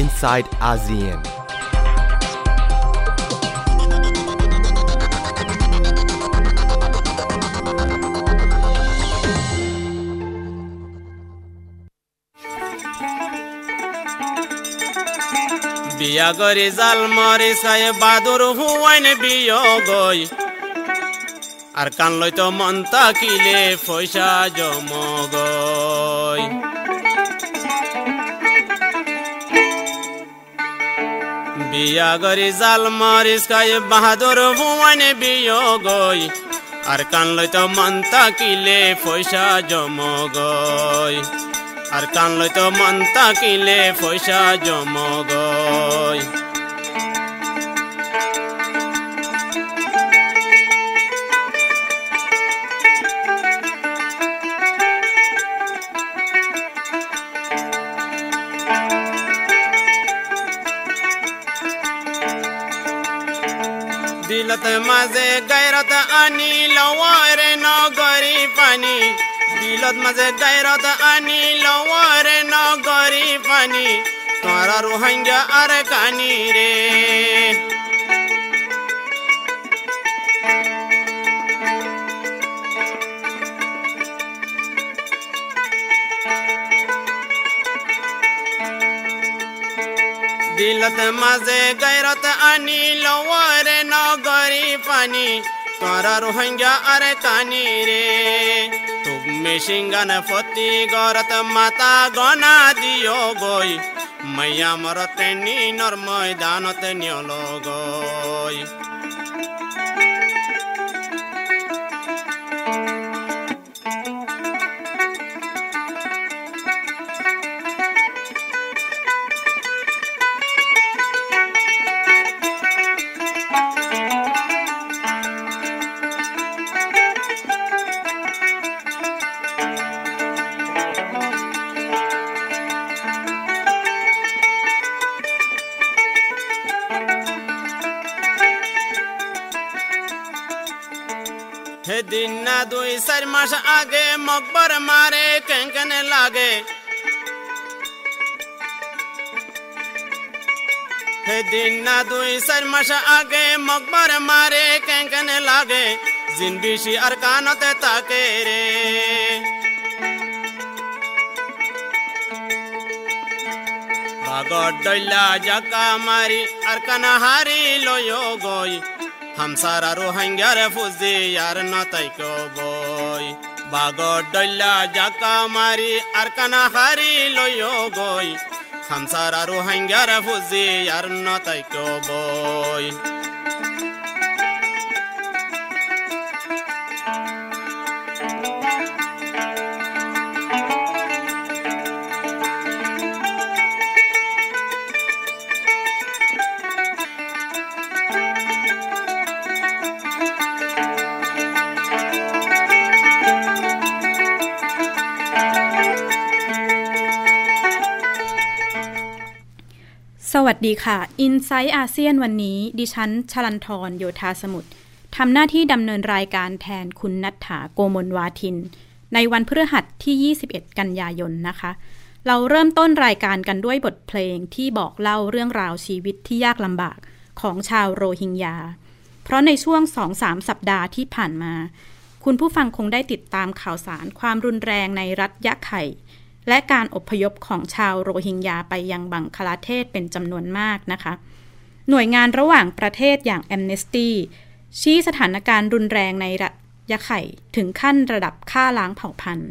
inside ASEAN. বিয়া গরি জাল মরি সাই বাদুর হুয়াইন বিয়োগই আর কান লইতো মন তাকিলে পয়সা জমগয় বিয়া গরি জাল মারিস কাই বাহাদুর ভুয়ান বিয়োগই। আর কান লইত মন তাকিলে পয়সা জমগই। আর কান লইত মন তাকিলে পয়সা জমগই। দিলত মাঝে গায়রত আনি লওয়ারে নগরি পানি দিলত মাঝে গায়রত আনি লওয়ারে নগরি পানি তোরা রোহিঙ্গা আর কানি রে দিলত মাঝে গায়রত अनि लवर नगरी पनि तर रोहिङ्ग्या अरे तानी रे। तुमे सिङ्गन फती गरत माता गना दियो गई मैया मरते नि नर मैदानत न्यलो गई। सर सरमश आगे मब्बर मारे कंकन लागे। दिन ना दुई सरमश आगे, मकबर मारे कंकन लागे। जिन जिनबिशी अरकानत ताके रे। भागत डल्ला जका मारी अरकन हारी लोयो गोई। हम सारा रोहंग्यार फुजी, यार न तैको बो। বাগর ডল্লা জাকা মারি আর কানা হারি লয় গই। হামসার আর হাঙ্গার ফুজি আর নতাই বই। สวัสดีค่ะ i n s i ซต์อาเซียนวันนี้ ดิฉันชลันทรโยธาสมุทรทำหน้าที่ดำเนินรายการแทนคุณนัฐถาโกมลวาทิน ในวันพฤหัสที่ 21 กันยายนนะคะ เราเริ่มต้นรายการกันด้วยบทเพลงที่บอกเล่าเรื่องราวชีวิตที่ยากลำบากของชาวโรฮิงญา เพราะในช่วง 2-3 สัปดาห์ที่ผ่านมา คุณผู้ฟังคงได้ติดตามข่าวสารความรุนแรงในรัฐยะไข่ และการอพยพของชาวโรฮิงญาไปยังบังคลาเทศเป็นจำนวนมากนะคะ หน่วยงานระหว่างประเทศอย่างแอมเนสตี้ชี้สถานการณ์รุนแรงในรัฐยะไข่ถึงขั้นระดับฆ่าล้างเผ่าพันธุ์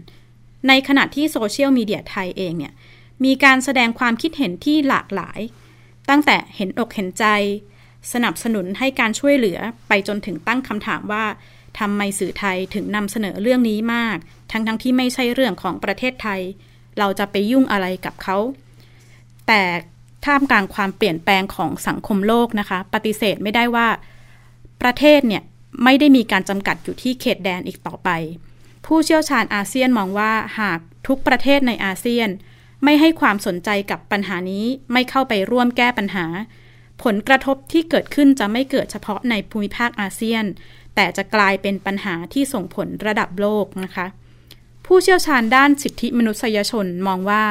ในขณะที่โซเชียลมีเดียไทยเองเนี่ยมีการแสดงความคิดเห็นที่หลากหลาย ตั้งแต่เห็นอกเห็นใจ สนับสนุนให้การช่วยเหลือไปจนถึงตั้งคำถามว่าทำไมสื่อไทยถึงนำเสนอเรื่องนี้มาก ทั้งทั้งที่ไม่ใช่เรื่องของประเทศไทย เราจะไปยุ่งอะไรกับเขา แต่ท่ามกลางความเปลี่ยนแปลงของสังคมโลกนะคะ ปฏิเสธไม่ได้ว่า ประเทศเนี่ยไม่ได้มีการจำกัดอยู่ที่เขตแดนอีกต่อไป ผู้เชี่ยวชาญอาเซียนมองว่าหากทุกประเทศในอาเซียน ไม่ให้ความสนใจกับปัญหานี้ไม่เข้าไปร่วมแก้ปัญหา ผลกระทบที่เกิดขึ้นจะไม่เกิดเฉพาะในภูมิภาคอาเซียน แต่จะกลายเป็นปัญหาที่ส่งผลระดับโลกนะคะ ผู้เชี่ยวชาญด้านสิทธิมนุษยชนมองว่า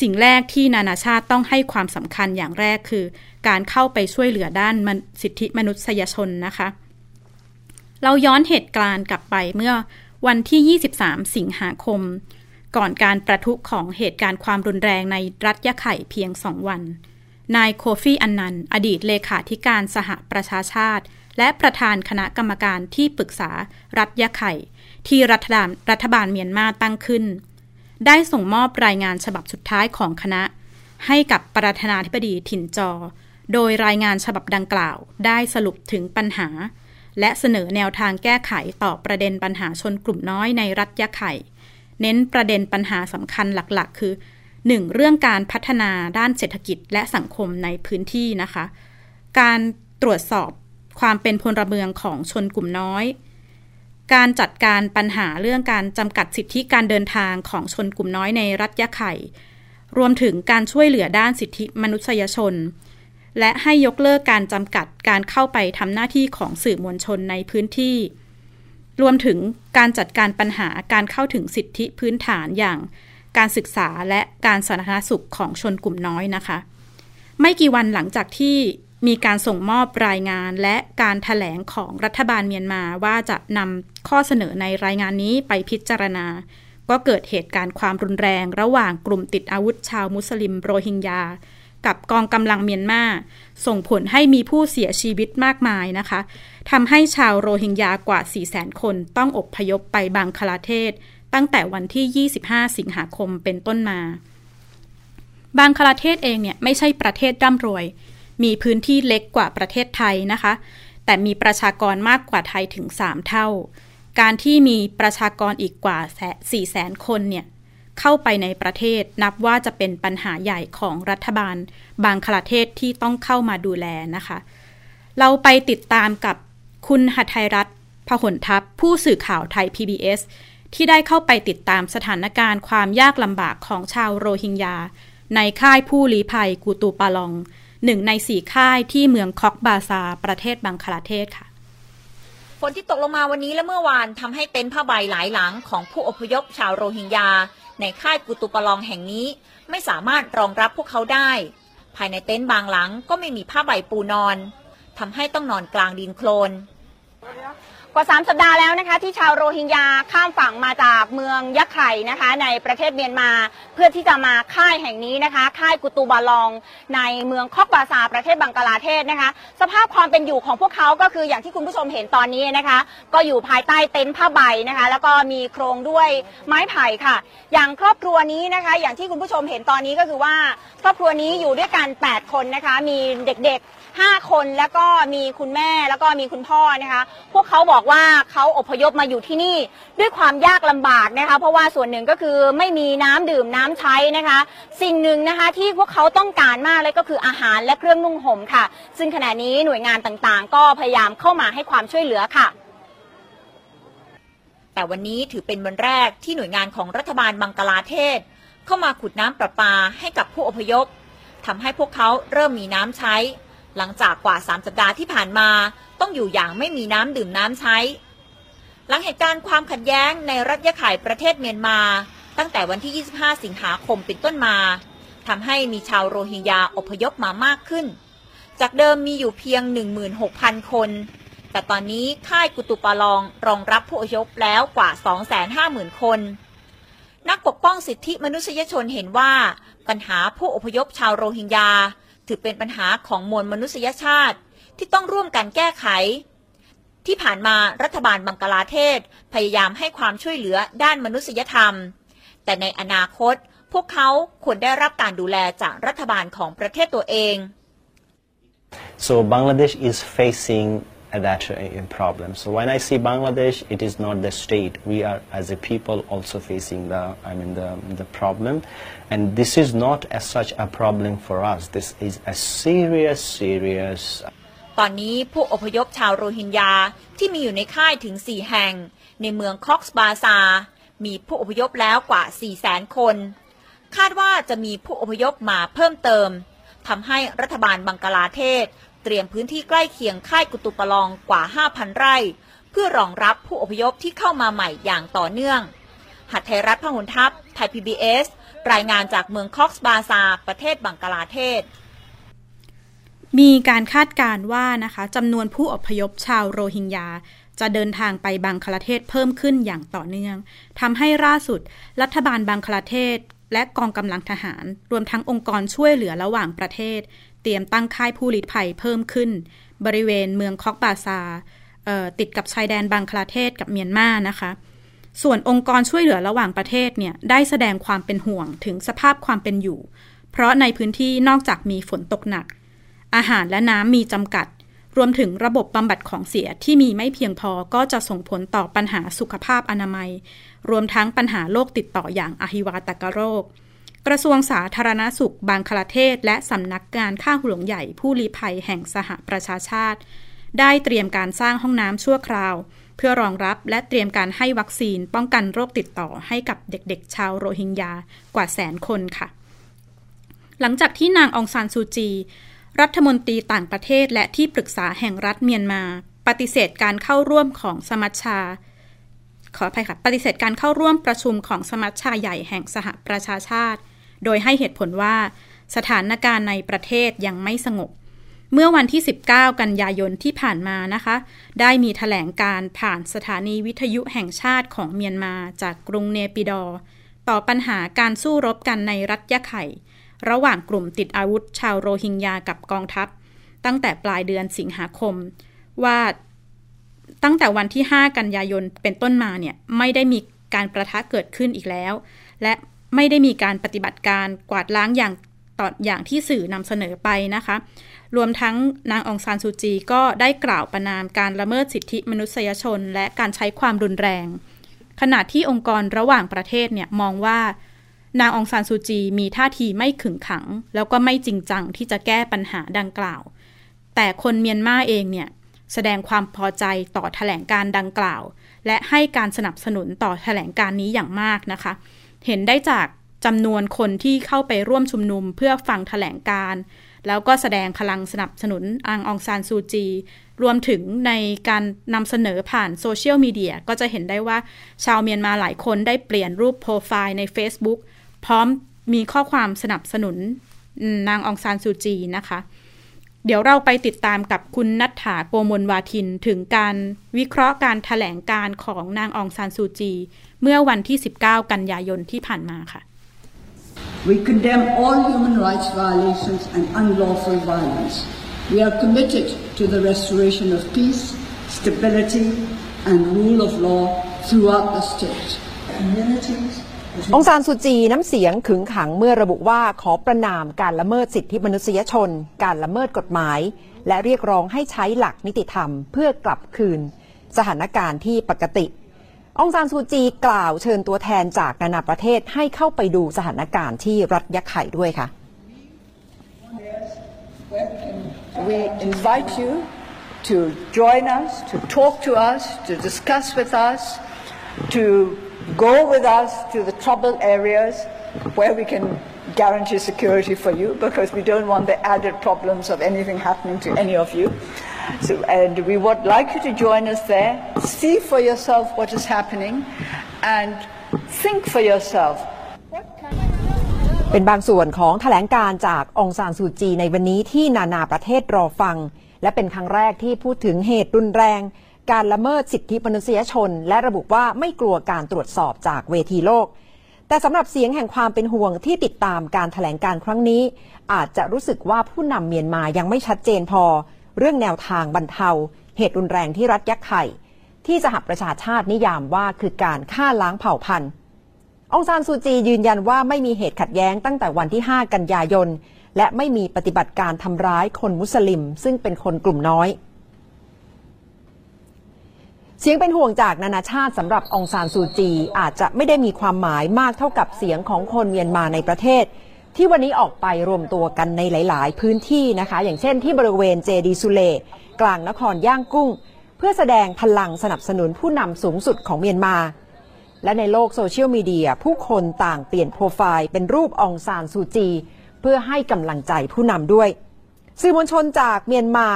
สิ่งแรกที่นานาชาติต้องให้ความสำคัญอย่างแรกคือ การเข้าไปช่วยเหลือด้านสิทธิมนุษยชนนะคะ เราย้อนเหตุการณ์กลับไปเมื่อวันที่ 23 สิงหาคม ก่อนการประทุของเหตุการณ์ความรุนแรงในรัฐยะไข่เพียงสองวัน นายโคฟี่อันนัน อดีตเลขาธิการสหประชาชาติ และประธานคณะกรรมการที่ปรึกษารัฐยะไข่ ที่รัฐบาลรัฐบาลเมียนมาตั้งขึ้น ได้ส่งมอบรายงานฉบับสุดท้ายของคณะ ให้กับประธานาธิบดีถิ่นจอ โดยรายงานฉบับดังกล่าว ได้สรุปถึงปัญหา และเสนอแนวทางแก้ไขต่อประเด็นปัญหาชนกลุ่มน้อยในรัฐยะไข่ เน้นประเด็นปัญหาสำคัญหลักๆ คือ 1. เรื่องการพัฒนาด้านเศรษฐกิจและสังคมในพื้นที่นะคะ การตรวจสอบความเป็นพลเมืองของชนกลุ่มน้อย การจัดการปัญหาเรื่องการจำกัดสิทธิการเดินทางของชนกลุ่มน้อยในรัฐยะไข่ รวมถึงการช่วยเหลือด้านสิทธิมนุษยชน และให้ยกเลิกการจำกัดการเข้าไปทำหน้าที่ของสื่อมวลชนในพื้นที่ รวมถึงการจัดการปัญหาการเข้าถึงสิทธิพื้นฐานอย่างการศึกษาและการสาธารณสุขของชนกลุ่มน้อยนะคะ ไม่กี่วันหลังจากที่ มีการส่งมอบรายงานและการถแถลงของรัฐบาลเมียนมาว่าจะนำข้อเสนอในรายงานนี้ไปพิจารณา ก็เกิดเหตุการณ์ความรุนแรง ระหว่างกลุ่มติดอาวุธชาวมุสลิมโรฮิงญา กับกองกำลังเมียนมา ส่งผลให้มีผู้เสียชีวิตมากมายนะคะทำให้ชาวโรฮิงญากว่า 400,000 คนต้องอบพยพไปบังคลาเทศ ตั้งแต่วันที่ 25 สิงหาคมเป็นต้นมาบางคลาเทศเองเนี่ยไม่ใช่ประเทศร่ำรวย มีพื้นที่เล็กกว่าประเทศไทยนะคะ แต่มีประชากรมากกว่าไทยถึง 3 เท่า การที่มีประชากรอีกกว่า4แสนคนเนี่ยเข้าไปในประเทศนับว่าจะเป็นปัญหาใหญ่ของรัฐบาล บางประเทศที่ต้องเข้ามาดูแลนะคะ เราไปติดตามกับคุณหัทัยรัตน์พหลทัพผู้สื่อข่าวไทย PBS ที่ได้เข้าไปติดตามสถานการณ์ความยากลำบากของชาวโรฮิงญา ในค่ายผู้ลี้ภัยกูตูปาลอง หนึ่งในสี่ค่ายที่เมืองคอกบาซาประเทศบังคลาเทศค่ะ ฝนที่ตกลงมาวันนี้และเมื่อวานทำให้เต็นท์ผ้าใบหลายหลังของผู้อพยพชาวโรฮิงญา ในค่ายกุตุปลองแห่งนี้ ไม่สามารถรองรับพวกเขาได้ ภายในเต็นท์บางหลังก็ไม่มีผ้าใบปูนอนทำให้ต้องนอนกลางดินโคลน กว่า 3 สัปดาห์แล้วนะคะ ที่ชาวโรฮิงญาข้ามฝั่งมาจากเมืองยักษ์ไข่นะคะ ในประเทศเมียนมาเพื่อที่จะมาค่ายแห่งนี้นะคะ ค่ายกุตูบาลอง ในเมืองคอกบาซาประเทศบังกลาเทศนะคะ สภาพความเป็นอยู่ของพวกเขาก็คืออย่างที่คุณผู้ชมเห็นตอนนี้นะคะ ก็อยู่ภายใต้เต็นท์ผ้าใบนะคะ แล้วก็มีโครงด้วยไม้ไผ่ค่ะ อย่างครอบครัวนี้นะคะ อย่างที่คุณผู้ชมเห็นตอนนี้ก็คือว่าครอบครัวนี้อยู่ด้วยกัน 8 คนนะคะ มีเด็กๆ 5 คนแล้วก็มีคุณแม่แล้วก็มีคุณพ่อนะคะ พวกเขาบอกว่าเขาอพยพมาอยู่ที่นี่ด้วยความยากลำบากนะคะ เพราะว่าส่วนหนึ่งก็คือไม่มีน้ำดื่มน้ำใช้นะคะ สิ่งหนึ่งนะคะที่พวกเขาต้องการมากเลยก็คืออาหารและเครื่องนุ่งห่มค่ะ ซึ่งขณะนี้หน่วยงานต่างๆ ก็พยายามเข้ามาให้ความช่วยเหลือค่ะแต่วันนี้ถือเป็นวันแรกที่หน่วยงานของรัฐบาลบังกลาเทศ เข้ามาขุดน้ำประปาให้กับผู้อพยพทำให้พวกเขาเริ่มมีน้ำใช้ หลังจากกว่า 3 สัปดาห์ที่ผ่านมาต้องอยู่อย่างไม่มีน้ำดื่มน้ำใช้ หลังเหตุการณ์ความขัดแย้งในรัฐยะไข่ประเทศเมียนมา ตั้งแต่วันที่ 25 สิงหาคมเป็นต้นมาทำให้มีชาวโรฮิงญาอพยพมามากขึ้น จากเดิมมีอยู่เพียง 16,000 คน แต่ตอนนี้ค่ายกุตุปาลองรองรับผู้อพยพแล้วกว่า 250,000 คน นักปกป้องสิทธิมนุษยชนเห็นว่าปัญหาผู้อพยพชาวโรฮิงญา ถือเป็นปัญหาของมวลมนุษยชาติ ที่ต้องร่วมกันแก้ไข ที่ผ่านมารัฐบาลบังกลาเทศ พยายามให้ความช่วยเหลือด้านมนุษยธรรม แต่ในอนาคต พวกเขาควรได้รับการดูแลจากรัฐบาลของประเทศตัวเอง So Bangladesh is facing that problem. So when I see Bangladesh, it is not the state. We are, as a people, also facing the, I mean, the, the problem. And this is not as such a problem for us. This is a serious, serious. ตอนนี้ผู้อพยพชาวโรฮิงญาที่มีอยู่ในค่ายถึง 4 แห่ง ในเมืองคอกสบาซา มีผู้อพยพแล้วกว่า4แสนคน คาดว่าจะมีผู้อพยพมาเพิ่มเติมทำให้รัฐบาลบังกลาเทศ เตรียมพื้นที่ใกล้เคียงค่ายกุตุปลองกว่า 5,000 ไร่ เพื่อรองรับผู้อพยพที่เข้ามาใหม่อย่างต่อเนื่อง หัดไทยรัฐพหุลทัพ ไทย PBS รายงานจากเมืองคอกซ์บาซาประเทศบังกลาเทศ มีการคาดการณ์ว่านะคะจำนวนผู้อพยพชาวโรฮิงญาจะเดินทางไปบังคลาเทศเพิ่มขึ้นอย่างต่อเนื่องทำให้ล่าสุด รัฐบาลบังคลาเทศและกองกำลังทหาร รวมทั้งองค์กรช่วยเหลือระหว่างประเทศ เตรียมตั้งค่ายผู้ลี้ภัยเพิ่มขึ้น บริเวณเมืองคอกบาซาติดกับชายแดนบังคลาเทศกับเมียนมานะคะ ส่วนองค์กรช่วยเหลือระหว่างประเทศเนี่ยได้แสดงความเป็นห่วงถึงสภาพความเป็นอยู่ เพราะในพื้นที่นอกจากมีฝนตกหนัก อาหารและน้ำมีจำกัด รวมถึงระบบบำบัดของเสียที่มีไม่เพียงพอก็จะส่งผลต่อปัญหาสุขภาพอนามัย รวมทั้งปัญหาโรคติดต่ออย่างอหิวาตกโรค กระทรวงสาธารณาสุขบางคลาเทศ และสำนักงานข้าหลวงใหญ่ผู้ลี้ภัยแห่งสหประชาชาติ ได้เตรียมการสร้างห้องน้ำชั่วคราว เพื่อรองรับและเตรียมการให้วัคซีนป้องกันโรคติดต่อให้กับเด็กๆ ชาวโรฮิงญากว่าแสนคนค่ะ หลังจากที่นางองซานซูจี รัฐมนตรีต่างประเทศและที่ปรึกษาแห่งรัฐเมียนมา ปฏิเสธการเข้าร่วมของสมัชชาขออภัยค่ะ ปฏิเสธการเข้าร่วมประชุมของสมัชชาใหญ่แห่งสหประชาชาติ โดยให้เหตุผลว่าสถานการณ์ในประเทศยังไม่สงบ เมื่อวันที่ 19 กันยายนที่ผ่านมานะคะ ได้มีถแถลงการผ่านสถานีวิทยุแห่งชาติของเมียนมาจากกรุงเนปิดอร์ต่อปัญหาการสู้รบกันในรัฐยะไข่ ระหว่างกลุ่มติดอาวุธชาวโรฮิงญากับกองทัพ ตั้งแต่ปลายเดือนสิงหาคม ว่าตั้งแต่วันที่ 5 กันยายนเป็นต้นมาเนี่ยไม่ได้มีการประทะเกิดขึ้นอีกแล้ว และ ไม่ได้มีการปฏิบัติการกวาดล้างอย่างต่ออย่างที่สื่อนำเสนอไปนะคะ รวมทั้งนางองซานซูจีก็ได้กล่าวประนามการละเมิดสิทธิมนุษยชน และการใช้ความรุนแรง ขณะที่องค์กรระหว่างประเทศเนี่ยมองว่านางองซานซูจีมีท่าทีไม่ขึงขัง แล้วก็ไม่จริงจังที่จะแก้ปัญหาดังกล่าว แต่คนเมียนมาเองเนี่ยแสดงความพอใจต่อแถลงการดังกล่าว และให้การสนับสนุนต่อแถลงการนี้อย่างมากนะคะ เห็นได้จากจำนวนคนที่เข้าไปร่วมชุมนุมเพื่อฟังแถลงการ แล้วก็แสดงพลังสนับสนุนอังองซานซูจี รวมถึงในการนำเสนอผ่านโซเชียลมีเดียก็จะเห็นได้ว่าชาวเมียนมาหลายคนได้เปลี่ยนรูปโปรไฟล์ใน Facebook พร้อมมีข้อความสนับสนุนนางองซานซูจีนะคะ เดี๋ยวเราไปติดตามกับคุณนัทธาโกมลวาทิน ถึงการวิเคราะห์การถแถลงการของนางองซานซูจี เมื่อวันที่ 19 กันยายนที่ผ่านมาค่ะ We condemn all human rights violations and unlawful violence. We are committed to the restoration of peace, stability, and rule of law throughout the state. Communities องซานซูจีน้ำเสียงขึงขังเมื่อระบุว่าขอประนามการละเมิดสิทธิมนุษยชน การละเมิดกฎหมาย และเรียกร้องให้ใช้หลักนิติธรรม เพื่อกลับคืน สถานการณ์ที่ปกติองซานซูจีกล่าวเชิญตัวแทนจากนานาประเทศให้เข้าไปดูสถานการณ์ที่รัฐยะไข่ด้วยค่ะ We invite you to join us, to talk to us, to discuss with us, to go with us to the troubled areas where we can guarantee security for you because we don't want the added problems of anything happening to any of you. So, and we would like you to join us there, see for yourself what is happening, and think for yourself เป็นบางส่วนของแถลงการจากองซานซูจีในวันนี้ที่นานาประเทศรอฟัง และเป็นครั้งแรกที่พูดถึงเหตุรุนแรง การละเมิดสิทธิมนุษยชน และระบุว่าไม่กลัวการตรวจสอบจากเวทีโลก แต่สำหรับเสียงแห่งความเป็นห่วงที่ติดตามการถแถลงการครั้งนี้ อาจจะรู้สึกว่าผู้นำเมียนมายังไม่ชัดเจนพอ เรื่องแนวทางบรรเทา เหตุรุนแรงที่รัฐยักษ์ไข่ ที่สหประชาชาตินิยามว่าคือการฆ่าล้างเผ่าพันธุ์องซานซูจียืนยันว่าไม่มีเหตุขัดแย้งตั้งแต่วันที่ 5 กันยายน และไม่มีปฏิบัติการทำร้ายคนมุสลิม ซึ่งเป็นคนกลุ่มน้อย เสียงเป็นห่วงจากนานาชาติสำหรับองซานซูจี อาจจะไม่ได้มีความหมายมากเท่ากับเสียงของคนเมียนมาในประเทศ ที่วันนี้ออกไปรวมตัวกันในหลาย ๆ พื้นที่นะคะ อย่างเช่นที่บริเวณเจดีสุเลกลางนครย่างกุ้ง เพื่อแสดงพลังสนับสนุนผู้นำสูงสุดของเมียนมา และในโลกโซเชียลมีเดียผู้คนต่างเปลี่ยนโปรไฟล์เป็นรูปองซานซูจี เพื่อให้กำลังใจผู้นำด้วย สื่อมวลชนจากเมียนมา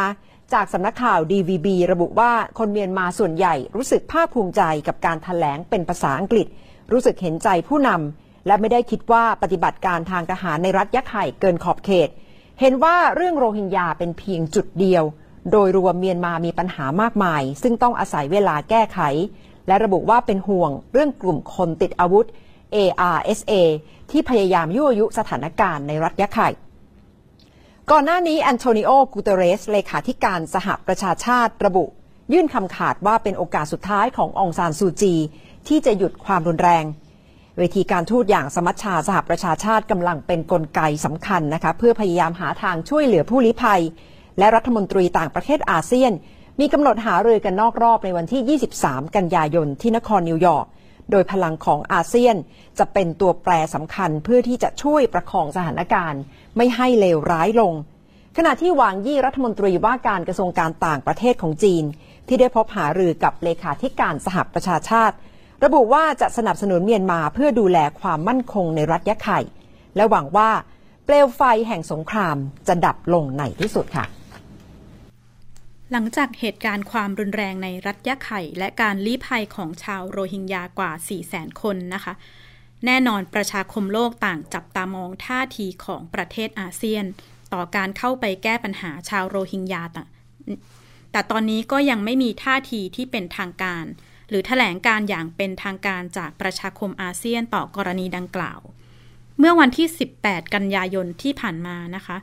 จากสำนักข่าว DVB ระบุว่าคนเมียนมาส่วนใหญ่รู้สึกภาคภูมิใจกับการถแถลงเป็นภาษาอังกฤษ รู้สึกเห็นใจผู้นำและไม่ได้คิดว่าปฏิบัติการทางทหารในรัฐยะไข่เกินขอบเขต เห็นว่าเรื่องโรฮิงญาเป็นเพียงจุดเดียว โดยรวมเมียนมามีปัญหามากมาย ซึ่งต้องอาศัยเวลาแก้ไข และระบุว่าเป็นห่วงเรื่องกลุ่มคนติดอาวุธ ARSA ที่พยายามยั่วยุสถานการณ์ในรัฐยะไข่ ก่อนหน้านี้แอนโทนิโอกูเตเรส เลขาธิการสหประชาชาติระบุ ยื่นคำขาดว่าเป็นโอกาสสุดท้ายขององซานซูจี ที่จะหยุดความรุนแรง เวทีการทูตอย่างสมัชชาสหประชาชาติกำลังเป็นนกลไกสำคัญนะคะเพื่อพยายามหาทางช่วยเหลือผู้ลี้ภัย และรัฐมนตรีต่างประเทศอาเซียน มีกำหนดหารือกันนอกรอบในวันที่ 23 กันยายนที่นครนิวยอร์ก โดยพลังของอาเซียนจะเป็นตัวแปรสำคัญเพื่อที่จะช่วยประคองสถานการณ์ ไม่ให้เลวร้ายลง ขณะที่หวางยี่รัฐมนตรีว่าการกระทรวงการต่างประเทศของจีน ที่ได้พบหารือกับเลขาธิการสหประชาชาติ ระบุว่าจะสนับสนุนเมียนมาเพื่อดูแลความมั่นคงในรัฐยะไข่ และหวังว่าเปลวไฟแห่งสงครามจะดับลงในที่สุดค่ะ หลังจากเหตุการณ์ความรุนแรงในรัฐยะไข่ และการลี้ภัยของชาวโรฮิงญากว่า 400,000 คนนะคะ แน่นอนประชาคมโลกต่างจับตามองท่าทีของประเทศอาเซียน ต่อการเข้าไปแก้ปัญหาชาวโรฮิงญาต่แต่ตอนนี้ก็ยังไม่มีท่าทีที่เป็นทางการ หรือถแถลงการอย่างเป็นทางการจากประชาคมอาเซียนต่อกรณีดังกล่าว เมื่อวันที่ 18 กันยายนที่ผ่านมานะคะ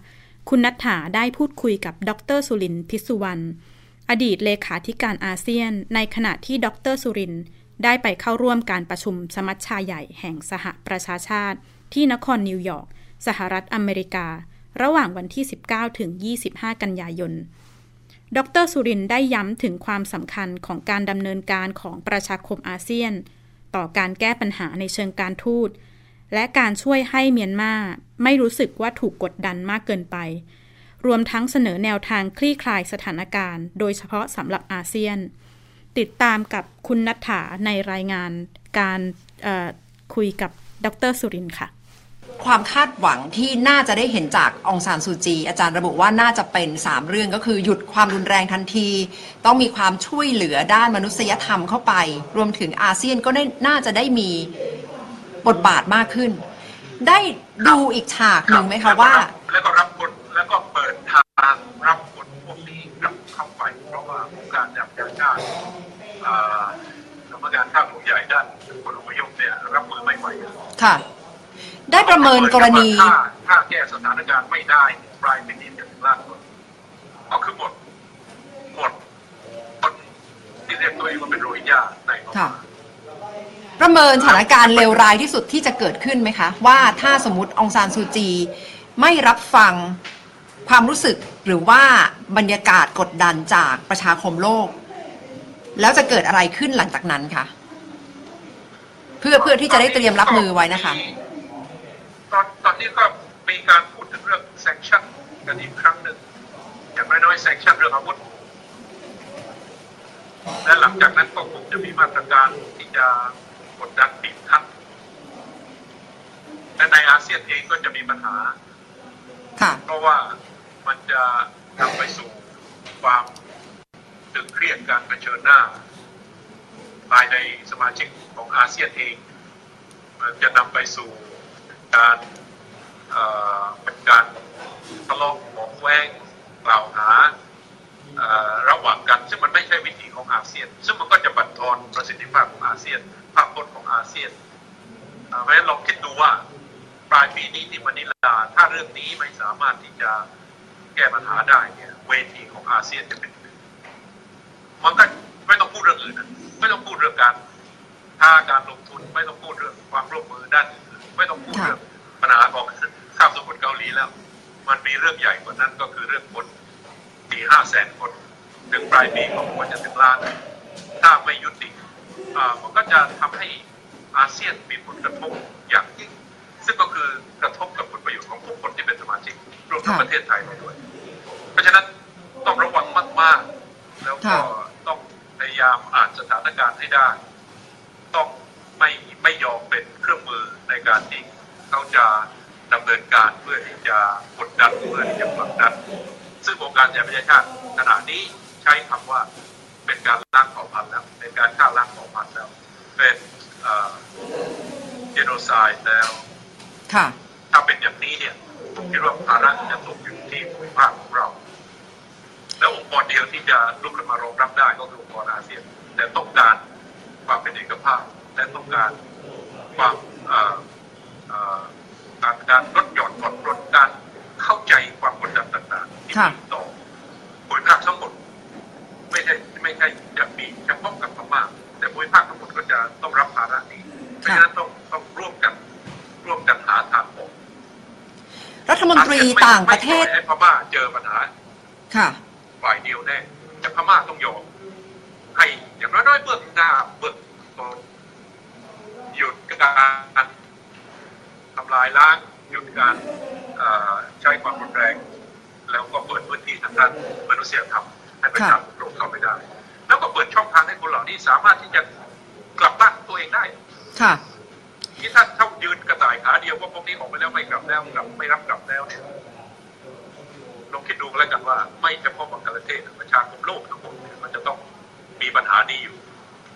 คุณนัทธาได้พูดคุยกับดรสุรินทร์พิสุวรรณอดีตเลขาธิการอาเซียน ในขณะที่ดรสุรินทร์ได้ไปเข้าร่วมการประชุมสมัชชาใหญ่แห่งสหประชาชาติ ที่นครนิวยอร์กสหรัฐอเมริกา ระหว่างวันที่ 19 ถึง 25 กันยายน ดรสุรินทร์ได้ย้ำถึงความสำคัญของการดำเนินการของประชาคมอาเซียน ต่อการแก้ปัญหาในเชิงการทูตและการช่วยให้เมียนมา ไม่รู้สึกว่าถูกกดดันมากเกินไป รวมทั้งเสนอแนวทางคลี่คลายสถานการณ์ โดยเฉพาะสำหรับอาเซียน ติดตามกับคุณนัทธาในรายงานการคุยกับดรสุรินทร์ค่ะ ความคาดหวังที่น่าจะได้เห็นจากองซานซูจี อาจารย์ระบุว่าน่าจะเป็น 3 เรื่องก็คือหยุดความรุนแรงทันที ต้องมีความช่วยเหลือด้านมนุษยธรรมเข้าไป รวมถึงอาเซียนก็ได้น่าจะได้มีบทบาทมากขึ้น ได้ดูอีกฉากหนึ่งไหมคะว่า แล้วก็รับคนแล้วก็เปิดทางรับคนพวกนี้กลับเข้าไป เพราะว่าองค์การจับยาชาติอ่าสำนักงานข้าหลวงใหญ่ด้านคนอพยพเนี่ยรับมือไม่ไหวค่ะ ได้ประเมินกรณีถ้าถ้าแก้สถานการณ์ไม่ได้ปลายปีนี้จะถึงล่างสุดก็คือหมดหมดคนที่เรียกตัวเองว่าเป็นโรฮิงญาในพม่าค่ะ ประเมินสถานการณ์เลวร้ายที่สุดที่จะเกิดขึ้นไหมคะ ว่าถ้าสมมติองซานซูจี ไม่รับฟังความรู้สึกหรือว่าบรรยากาศกดดันจากประชาคมโลก แล้วจะเกิดอะไรขึ้นหลังจากนั้นคะเพื่อเพื่อที่จะได้เตรียมรับมือไว้นะคะตอนตอนนี้ก็มีการพูดถึงเรื่อง sanction กันอีกครั้งหนึ่งอย่างน้อยๆ sanction เรื่องอาวุธและหลังจากนั้นก็คงจะมีมาตรการที่จะ กดดันบีบคั้นและในอาเซียนเองก็จะมีปัญหาค่ะเพราะว่ามันจะนำไปสู่ความตึงเครียดการเผชิญหน้า ภายในสมาชิกของอาเซียนเอง มันจะนำไปสู่การเอ่อเป็นการทะเลาะเบาะแว้งกล่าวหาเอ่อระหว่างกัน ซึ่งมันไม่ใช่วิถีของอาเซียน ซึ่งมันก็จะบั่นทอนประสิทธิภาพของอาเซียน ภาพพจน์ของอาเซียนเพราะฉะนั้นลองคิดดูว่าปลายปีนี้ที่มะนิลา ถ้าเรื่องนี้ไม่สามารถที่จะแก้ปัญหาได้เนี่ยเวทีของอาเซียนจะเป็นยังไงมันก็ไม่ต้องพูดเรื่องอื่นไม่ต้องพูดเรื่องการท่าการลงทุนไม่ต้องพูดเรื่องความร่วมมือด้านอื่นไม่ต้องพูดเรื่องปัญหาของข้ามสมุทรเกาหลีแล้ว มันมีเรื่องใหญ่กว่านั้นก็คือเรื่องคนสี่ห้าแสนคน ถึงปลายปีก็ควรจะถึงล้าน ถ้าไม่ยุติ มันก็จะทำให้อาเซียนมีผลกระทบอย่างยิ่ง ซึ่งก็คือกระทบกับผลประโยชน์ของทุกคนที่เป็นสมาชิกรวมทั้งประเทศไทยไปด้วย เพราะฉะนั้นต้องระวังมากๆ แล้วก็ต้องพยายามอ่านสถานการณ์ให้ได้ ต้องไม่ไม่ยอมเป็นเครื่องมือในการที่เขาจะดำเนินการเพื่อที่จะกดดันเพื่อที่จะผลักดัน ซึ่งองค์การสหประชาชาติขณะนี้ใช้คำว่า เป็นการล้างเผ่าพันธุ์แล้วเป็นการฆ่าล้างเผ่าพันธุ์แล้ว เป็นเจโนไซด์แล้วค่ะถ้าเป็นอย่างนี้เนี่ยผมคิดว่าภาระจะตกอยู่ที่ภูมิภาคของเรา แล้วองค์กรเดียวที่จะลุกขึ้นมารองรับได้ก็คือองค์กรอาเซียน แต่ต้องการความเป็นเอกภาพและต้องการความเอ่อเอ่อการการลดหย่อนผ่อนปลนการเข้าใจความกดดันต่างๆที่ เพราะฉะนั้นต้องต้องร่วมกันร่วมกันหาทางออกรัฐมนตรีต่างประเทศไม่ปล่อยให้พม่าเจอปัญหา ค่ะฝ่ายเดียวแน่แต่พม่าต้องยอมให้อย่างน้อยๆเบื้องหน้าเบื้องต้นหยุดการทำลายล้างหยุดการเอ่อใช้ความรุนแรง แล้วก็เปิดพื้นที่ทางด้านมนุษยธรรมให้ประชาชนเข้าไปได้ แล้วก็เปิดช่องทางให้คนเหล่านี้สามารถที่จะกลับบ้านของตัวเองได้ ค่ะที่ถ้าถ้ายืนกระต่ายขาเดียวว่าพวกนี้ออกไปแล้วไม่กลับแล้วกลับไม่รับกลับแล้วเนี่ยลองคิดดูกันแล้วกันว่า ไม่เฉพาะบังกลาเทศประชาคมโลกทั้งหมดเนี่ยมันจะต้องมีปัญหานี้อยู่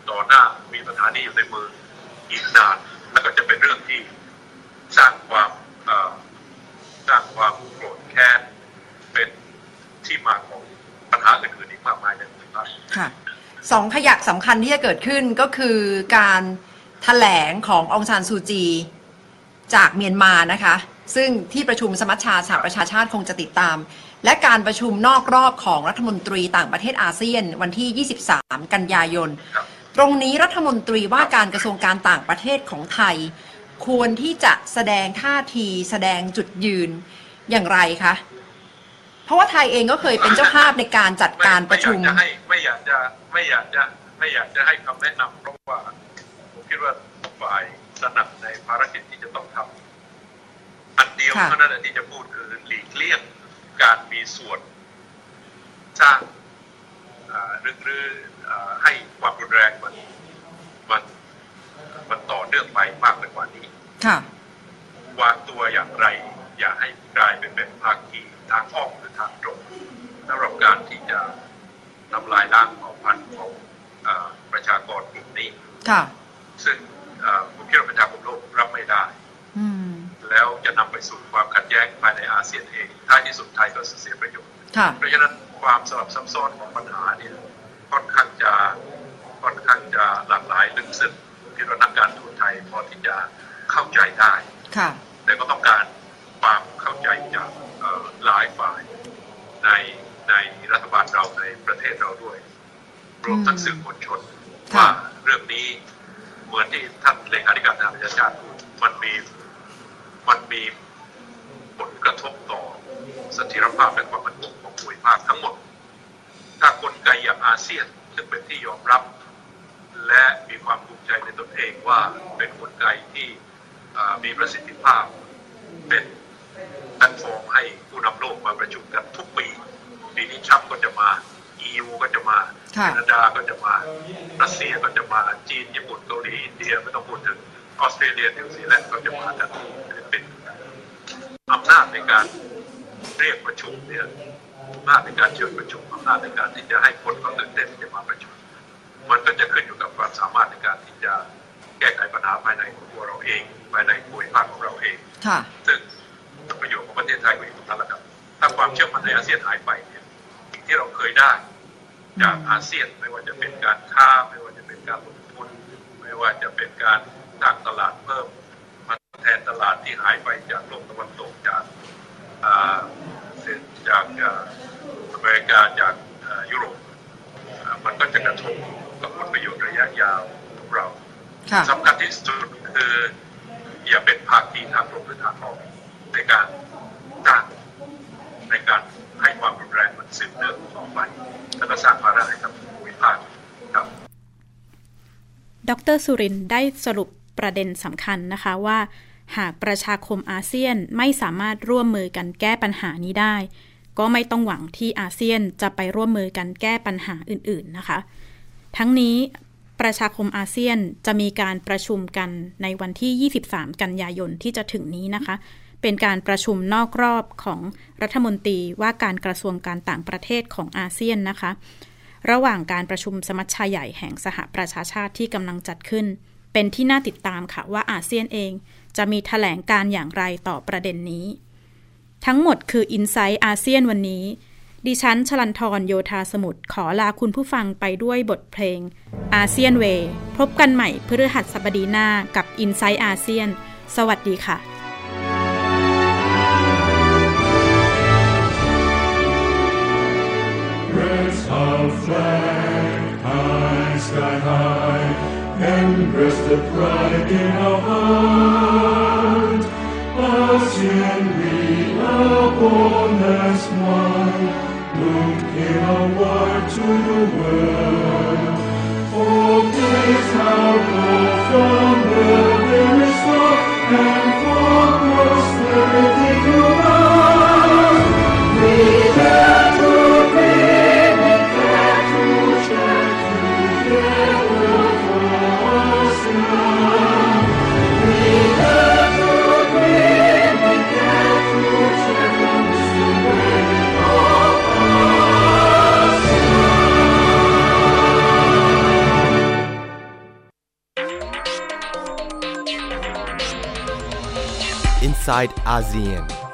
ต่อหน้ามีปัญหานี้อยู่ในมืออีกนานแล้วก็จะเป็นเรื่องที่สร้างความเอ่อสร้างความโกรธแค้นเป็นที่มาของปัญหาอื่นๆอีกมากมายในภูมิภาคค่ะสองขยักสำคัญที่จะเกิดขึ้นก็คือการ แถลงขององซานซูจี จากเมียนมานะคะ ซึ่งที่ประชุมสมัชชาสหประชาชาติคงจะติดตาม และการประชุมนอกรอบของรัฐมนตรีต่างประเทศอาเซียนวันที่ 23 กันยายน ตรงนี้รัฐมนตรีว่าการกระทรวงการต่างประเทศของไทย ควรที่จะแสดงท่าทีแสดงจุดยืนอย่างไรคะเพราะว่าไทยเองก็เคยเป็นเจ้าภาพในการจัดการประชุม ไม่อยากจะให้ไม่อยากจะไม่อยากจะไม่อยากจะให้คำแนะนำเพราะว่า คิดว่าทุกฝ่ายสนับในภารกิจที่จะต้องทำอันเดียวค่ะเท่านั้นแหละที่จะพูดคือหลีกเลี่ยงการมีส่วนสร้างอ่าหรือหรืออ่าให้ความรุนแรงมันมันมันต่อเนื่องไปมากไปกว่านี้ค่ะวางตัวอย่างไร อย่าให้กลายเป็นเป็นภาคีทางอ้อมหรือทางตรงสำหรับการที่จะทำลายล้างเผ่าพันธุ์ของเออประชากรกลุ่มนี้ค่ะ ซึ่งเอ่อผมคิดว่าประชาคมโลกรับไม่ได้ อืม แล้วจะนำ ไปสู่ความขัดแย้งภายในอาเซียนเองท้ายที่สุดไทยก็เสียประโยชน์ค่ะเพราะฉะนั้นความสลับซับซ้อนของปัญหาเนี่ยค่อนข้างจะค่อนข้างจะหลากหลายลึกซึ้งคิดว่านักการทูตไทยพอที่จะเข้าใจได้ค่ะแต่ก็ต้องการความเข้าใจจากเอ่อหลายฝ่ายในในรัฐบาลเราในประเทศเราด้วย รวมทั้งสื่อมวลชนค่ะว่าเรื่องนี้เหมือนที่ท่านเลขาธิการสหประชาชาติพูดมันมีมันมีผลกระทบต่อเสถียรภาพและความมั่นคงของภูมิภาคทั้งหมด ถ้ากลไกอย่างอาเซียนซึ่งเป็นที่ยอมรับ และมีความภูมิใจในตนเองว่าเป็นกลไกที่เอ่อมีประสิทธิภาพ เป็นแพลตฟอร์มให้ผู้นำโลกมาประชุมกันทุกปีปีนี้ทรัมป์ก็จะมา EU ก็จะมาค่ะแคนาดาก็จะมารัสเซียก็จะมาจีนญี่ปุ่นเกาหลีอินเดียไม่ต้องพูดถึงออสเตรเลียนิวซีแลนด์ก็จะมากันฟิลิปปินส์อำนาจในการ เรียกประชุมเนี่ยอำนาจในการเชิญประชุมอำนาจในการที่จะให้คนเขาตื่นเต้นที่จะมาประชุม มันก็จะขึ้นอยู่กับความสามารถในการที่จะแก้ไขปัญหาภายในของตัวเราเองภายในภูมิภาคของเราเองค่ะซึ่งประโยชน์ของประเทศไทยก็อยู่ตรงนั้นแหละครับ ถ้าความเชื่อมั่นในอาเซียนหายไปเนี่ยสิ่งที่เราเคยได้ จากอาเซียนไม่ว่าจะเป็นการค้าไม่ว่าจะเป็นการลงทุนไม่ว่าจะเป็นการทางตลาดเพิ่มมาแทนตลาดที่หายไปจากโลกตะวันตกจากอ่าซึ่ง จากอ่าอเมริกาจากอ่ายุโรปอ่ามันก็จะกระทบกับผลประโยชน์ระยะยาวของเราค่ะสำคัญที่สุดคืออย่าเป็นภาคีทางตรงหรือทางอ้อมในการสร้างในการให้ความรุนแรงมันสืบเนื่องต่อไปแล้วก็สร้างภาระให้กับภูมิภาคครับดรสุรินทร์ได้สรุปประเด็นสำคัญนะคะว่า หากประชาคมอาเซียนไม่สามารถร่วมมือกันแก้ปัญหานี้ได้ ก็ไม่ต้องหวังที่อาเซียนจะไปร่วมมือกันแก้ปัญหาอื่น ๆนะคะ ทั้งนี้ประชาคมอาเซียนจะมีการประชุมกันในวันที่ 23 กันยายนที่จะถึงนี้นะคะ เป็นการประชุมนอกรอบของรัฐมนตรีว่าการกระทรวงการต่างประเทศของอาเซียนนะคะ ระหว่างการประชุมสมัชชาใหญ่แห่งสหประชาชาติที่กำลังจัดขึ้น เป็นที่น่าติดตามค่ะว่าอาเซียนเอง จะมีแถลงการอย่างไรต่อประเด็นนี้ ทั้งหมดคือ i n s i ซต์อาเซียนวันนี้ ดิฉันชลันทรโยธาสมุทรขอลาคุณผู้ฟังไปด้วยบทเพลงอาเซียนเวพบกันใหม่พฤหัสบดีหน้ากับ i n s i ซต์อาเซียน สวัสดีค่ะ sky high, and the pride in our heart. Asciende upon as one, Look in our word to the world. side ASEAN.